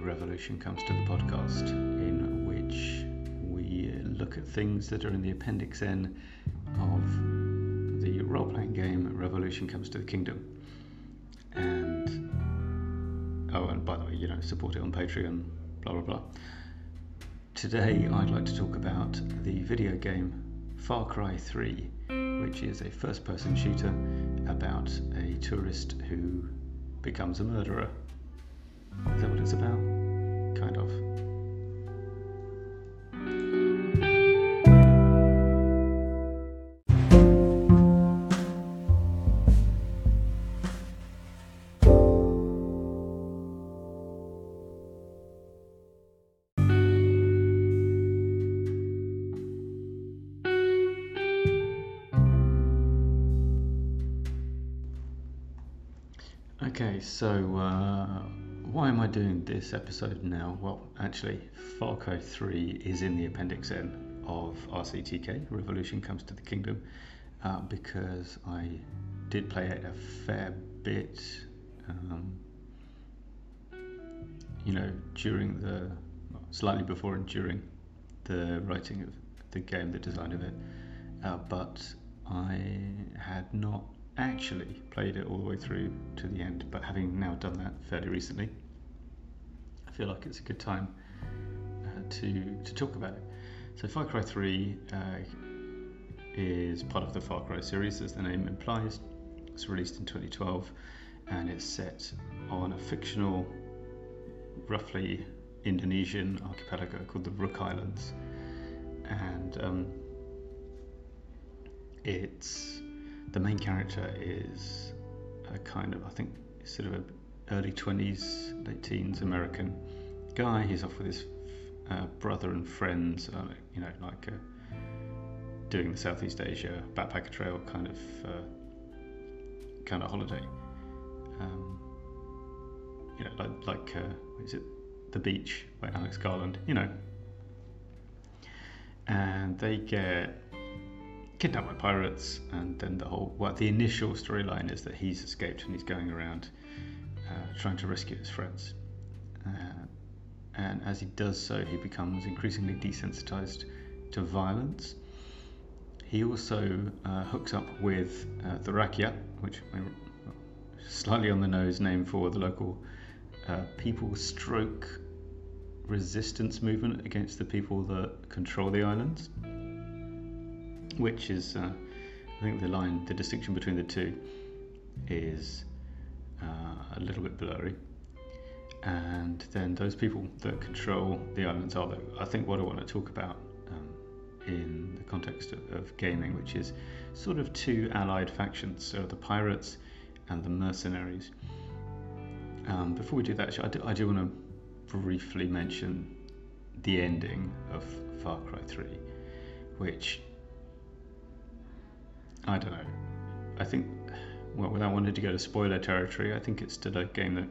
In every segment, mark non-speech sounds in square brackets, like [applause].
Revolution Comes to the podcast, in which we look at things that are in the Appendix N of the role playing game Revolution Comes to the Kingdom. And, oh, and by the way, you know, support it on Patreon, blah blah blah. Today I'd like to talk about the video game Far Cry 3, which is a first person shooter about a tourist who becomes a murderer is that what it's about? Kind of. Okay, so uh, why am I doing this episode now? Well, actually, Far Cry 3 is in the Appendix N of RCTK, Revolution Comes to the Kingdom, uh, because I did play it a fair bit, um, you know, during the, slightly before and during the writing of the game, the design of it, uh, but I had not actually played it all the way through to the end, but having now done that fairly recently, I feel like it's a good time uh, to to talk about it. So Far Cry 3 uh, is part of the Far Cry series, as the name implies. It's released in 2012, and it's set on a fictional, roughly Indonesian archipelago called the Rook Islands, and um, it's the main character is a kind of, I think, sort of an early 20s, late teens American guy. He's off with his uh, brother and friends, uh, you know, like uh, doing the Southeast Asia backpacker trail kind of uh, kind of holiday. Um, you know, like like uh, is it the beach by Alex Garland? You know, and they get kidnapped by pirates, and then the whole well, the initial storyline is that he's escaped and he's going around uh, trying to rescue his friends. Uh, and as he does so, he becomes increasingly desensitized to violence. He also uh, hooks up with uh, the Rakyat, which slightly on the nose name for the local uh, people stroke resistance movement against the people that control the islands which is, uh, I think the line, the distinction between the two is uh, a little bit blurry. And then those people that control the islands are, the, I think, what I want to talk about um, in the context of, of, gaming, which is sort of two allied factions, so the pirates and the mercenaries. Um, before we do that, actually, I do, I do want to briefly mention the ending of Far Cry 3, which I don't know. I think, well, without wanting to go to spoiler territory, I think it's still a game that,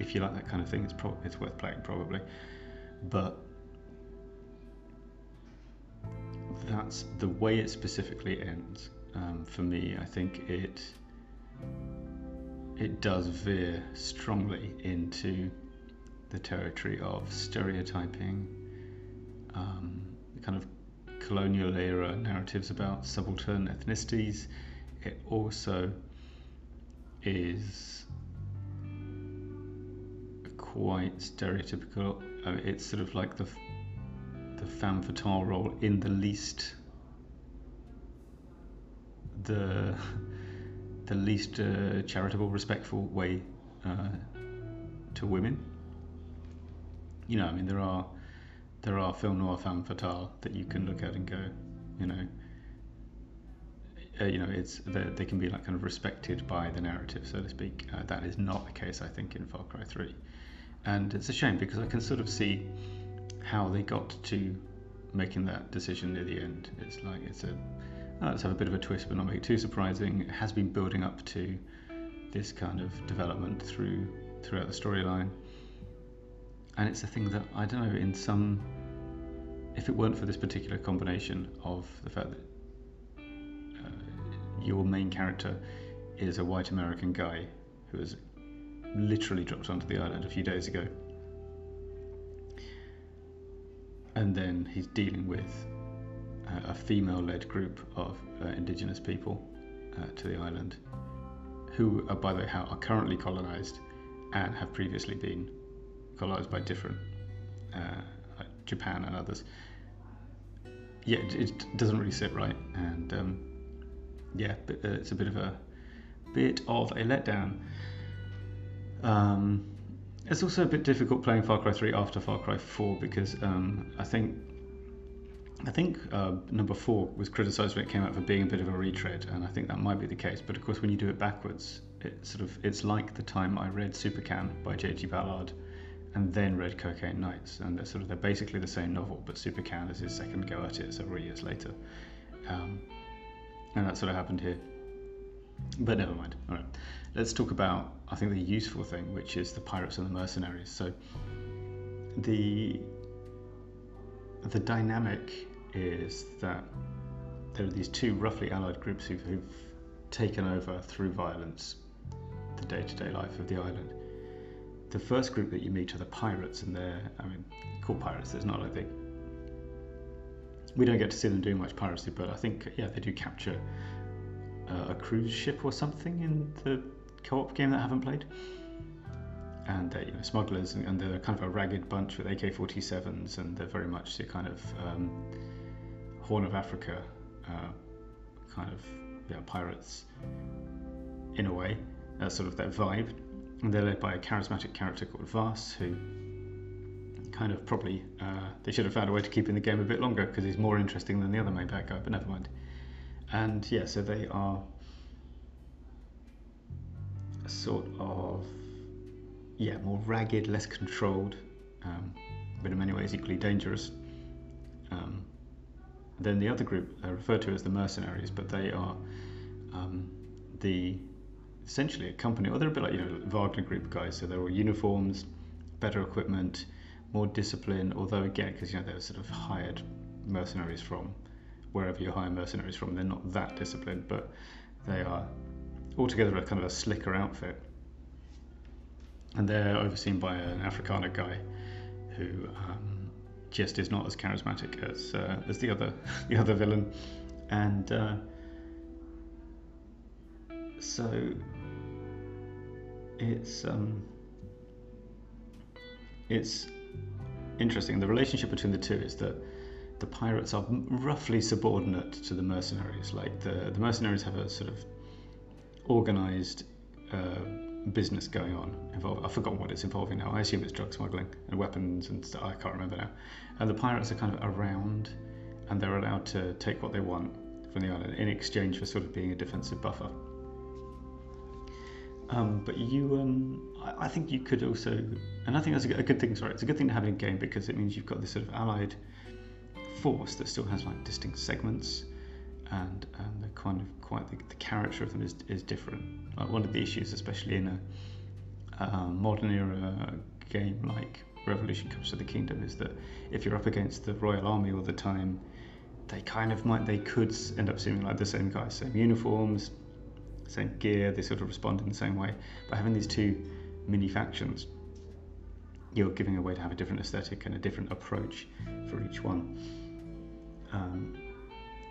if you like that kind of thing, it's pro- it's worth playing probably. But that's the way it specifically ends. Um, for me, I think it it does veer strongly into the territory of stereotyping, um, kind of colonial era narratives about subaltern ethnicities. It also is quite stereotypical. I mean, it's sort of like the the femme fatale role in the least the the least uh, charitable, respectful way uh, to women. You know, I mean, there are there are film noir femme fatale that you can look at and go, you know, uh, you know, it's they can be like kind of respected by the narrative, so to speak. Uh, that is not the case, I think, in Far Cry 3, and it's a shame because I can sort of see how they got to making that decision near the end. It's like it's a oh, let's have a bit of a twist, but not make it too surprising. It has been building up to this kind of development through throughout the storyline and it's a thing that I don't know. In some, if it weren't for this particular combination of the fact that uh, your main character is a white American guy who has literally dropped onto the island a few days ago, and then he's dealing with uh, a female-led group of uh, indigenous people uh, to the island, who, are, by the way, are currently colonized and have previously been colonized by different, uh, like Japan and others. Yeah, it, doesn't really sit right, and um, yeah, uh, it's a bit of a bit of a letdown. Um, it's also a bit difficult playing Far Cry 3 after Far Cry 4 because um, I think I think uh, number four was criticised when it came out for being a bit of a retread, and I think that might be the case. But of course, when you do it backwards, it sort of it's like the time I read Super-Cannes by J.G. Ballard, and then read Cocaine Nights, and they're sort of they're basically the same novel, but Super-Cannes is his second go at it several years later, um, and that sort of happened here. But never mind. All right, let's talk about I think the useful thing, which is the pirates and the mercenaries. So the the dynamic is that there are these two roughly allied groups who've, who've taken over through violence the day-to-day life of the island. The first group that you meet are the pirates, and they're, I mean, called pirates. There's not like they. We don't get to see them doing much piracy, but I think yeah, they do capture uh, a cruise ship or something in the co-op game that I haven't played. And they're you know, smugglers, and, and, they're kind of a ragged bunch with AK-47s, and they're very much the kind of um, Horn of Africa uh, kind of yeah, pirates in a way. That's sort of that vibe. And they're led by a charismatic character called Vaas, who kind of probably uh, they should have found a way to keep in the game a bit longer because he's more interesting than the other main bad guy, but never mind. And yeah, so they are a sort of yeah more ragged, less controlled, um, but in many ways equally dangerous. Um, then the other group are referred to as the mercenaries, but they are um, the essentially a company, or they're a bit like you know Wagner Group guys. So they're all uniforms, better equipment, more discipline. Although again, because you know they're sort of hired mercenaries from wherever you hire mercenaries from, they're not that disciplined, but they are altogether a kind of a slicker outfit. And they're overseen by an Afrikaner guy who um, just is not as charismatic as uh, as the other [laughs] the other villain, and uh, so it's um, it's interesting. The relationship between the two is that the pirates are roughly subordinate to the mercenaries. Like the the mercenaries have a sort of organized. Uh, business going on. Involved, I've forgotten what it's involving now. I assume it's drug smuggling and weapons and stuff. I can't remember now. And the pirates are kind of around, and they're allowed to take what they want from the island in exchange for sort of being a defensive buffer. Um, but you, um, I, I, think you could also, and I think that's a, a good thing. Sorry, it's a good thing to have in game because it means you've got this sort of allied force that still has like distinct segments and and the kind of quite the, the character of them is, is different. Like one of the issues, especially in a, a modern era game like Revolution Comes to the Kingdom, is that if you're up against the Royal Army all the time, they kind of might they could end up seeming like the same guys, same uniforms, same gear. They sort of respond in the same way. But having these two mini factions, you're giving a way to have a different aesthetic and a different approach for each one. Um,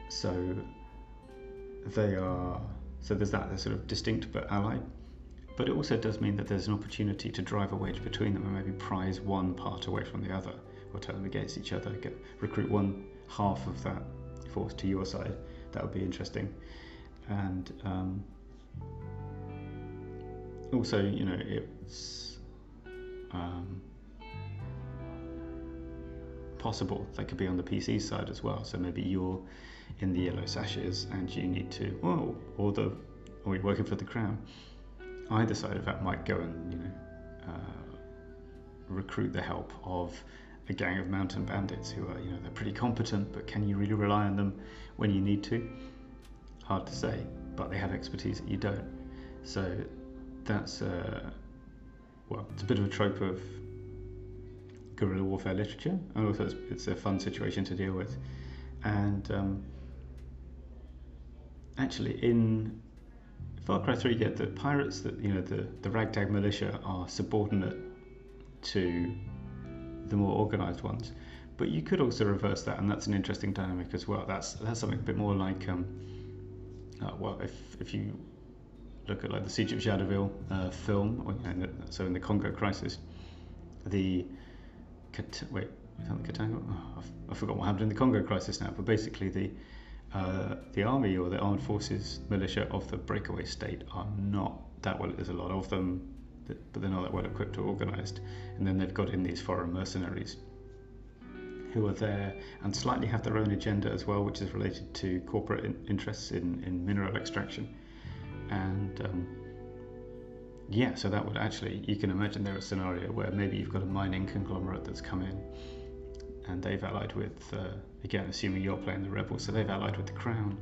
so they are so there's that they're sort of distinct but allied. But it also does mean that there's an opportunity to drive a wedge between them and maybe prize one part away from the other, or turn them against each other. Get, recruit one half of that force to your side. That would be interesting. And um, also, you know, it's um, possible they could be on the PC side as well. So maybe you're in the yellow sashes and you need to, well, or the, or you're working for the crown. Either side of that might go and, you know, uh, recruit the help of a gang of mountain bandits who are, you know, they're pretty competent, but can you really rely on them when you need to? Hard to say, but they have expertise that you don't. So that's, uh, well, it's a bit of a trope of guerrilla warfare literature, and also it's, it's a fun situation to deal with. And um, actually, in Far Cry 3, yeah, the pirates, that you know, the, the ragtag militia are subordinate to the more organized ones, but you could also reverse that, and that's an interesting dynamic as well. That's that's something a bit more like, um, uh, well, if if you look at like the Siege of Jadotville uh, film, or, know, so in the Congo Crisis, the wait, is that the Katanga? Oh, I forgot what happened in the Congo Crisis now, but basically the uh, the army or the armed forces militia of the breakaway state are not that well. There's a lot of them, but they're not that well equipped or organised. And then they've got in these foreign mercenaries who are there and slightly have their own agenda as well, which is related to corporate in- interests in, in mineral extraction. And um, yeah, so that would actually, you can imagine there a scenario where maybe you've got a mining conglomerate that's come in and they've allied with, uh, again, assuming you're playing the rebels, so they've allied with the crown.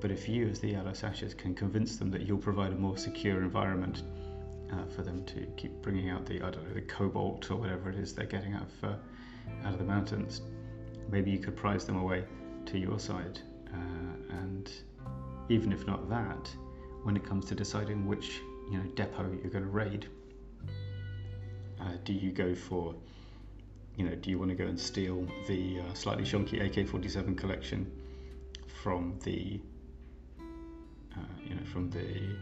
But if you, as the Yellow Sashes, can convince them that you'll provide a more secure environment uh, for them to keep bringing out the, I don't know, the cobalt or whatever it is they're getting out of, uh, out of the mountains, maybe you could prize them away to your side. Uh, and even if not that, when it comes to deciding which you know depot you're going to raid, uh, do you go for you know, do you want to go and steal the uh, slightly shonky AK-47 collection from the, uh, you know, from the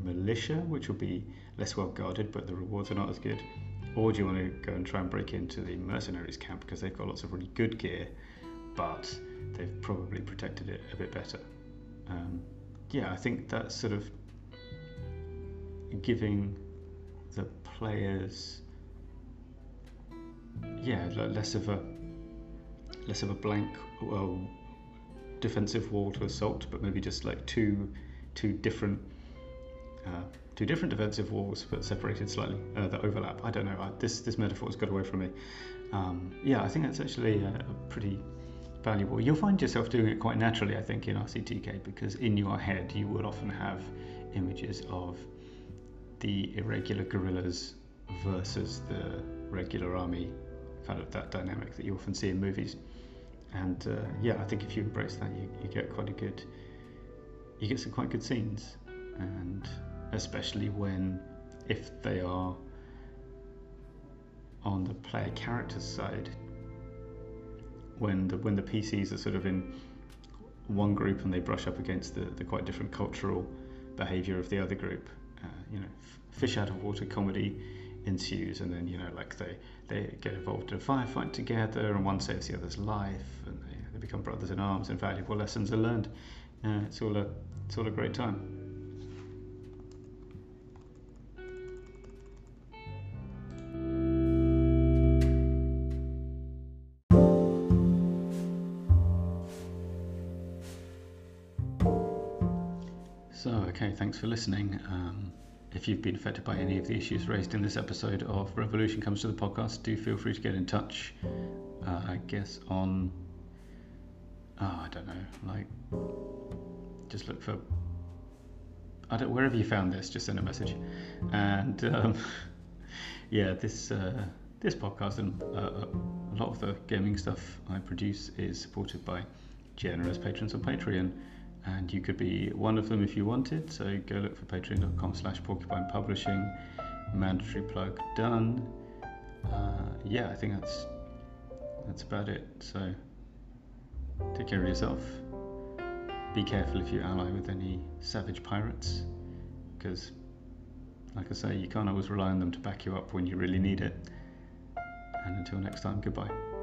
militia, which will be less well guarded, but the rewards are not as good, or do you want to go and try and break into the mercenaries camp because they've got lots of really good gear, but they've probably protected it a bit better. Um, yeah, I think that's sort of giving the players yeah, less of a less of a blank well, defensive wall to assault, but maybe just like two two different uh, two different defensive walls, but separated slightly uh, that overlap. I don't know. I, this this metaphor's got away from me. Um, yeah, I think that's actually a, a pretty valuable. You'll find yourself doing it quite naturally, I think, in RCTK because in your head you would often have images of the irregular guerrillas versus the regular army kind of that dynamic that you often see in movies. And uh, yeah, I think if you embrace that, you, you get quite a good, you get some quite good scenes, and especially when, if they are on the player character's side, when the when the PCs are sort of in one group and they brush up against the, the quite different cultural behaviour of the other group, uh, you know, fish out of water comedy ensues, and then you know, like they they get involved in a firefight together, and one saves the other's life, and they, they become brothers in arms, and valuable lessons are learned. Uh, it's all a it's all a great time. Okay, thanks for listening. Um, if you've been affected by any of the issues raised in this episode of Revolution Comes to the Podcast, do feel free to get in touch. Uh, I guess on, oh, I don't know, like, just look for, I don't, wherever you found this, just send a message. And um, [laughs] yeah, this uh, this podcast and uh, a lot of the gaming stuff I produce is supported by generous patrons on Patreon and you could be one of them if you wanted. So go look for patreon.com slash porcupine publishing. Mandatory plug done. Uh, yeah, I think that's that's about it. So take care of yourself. Be careful if you ally with any savage pirates, because, like I say, you can't always rely on them to back you up when you really need it. And until next time, goodbye.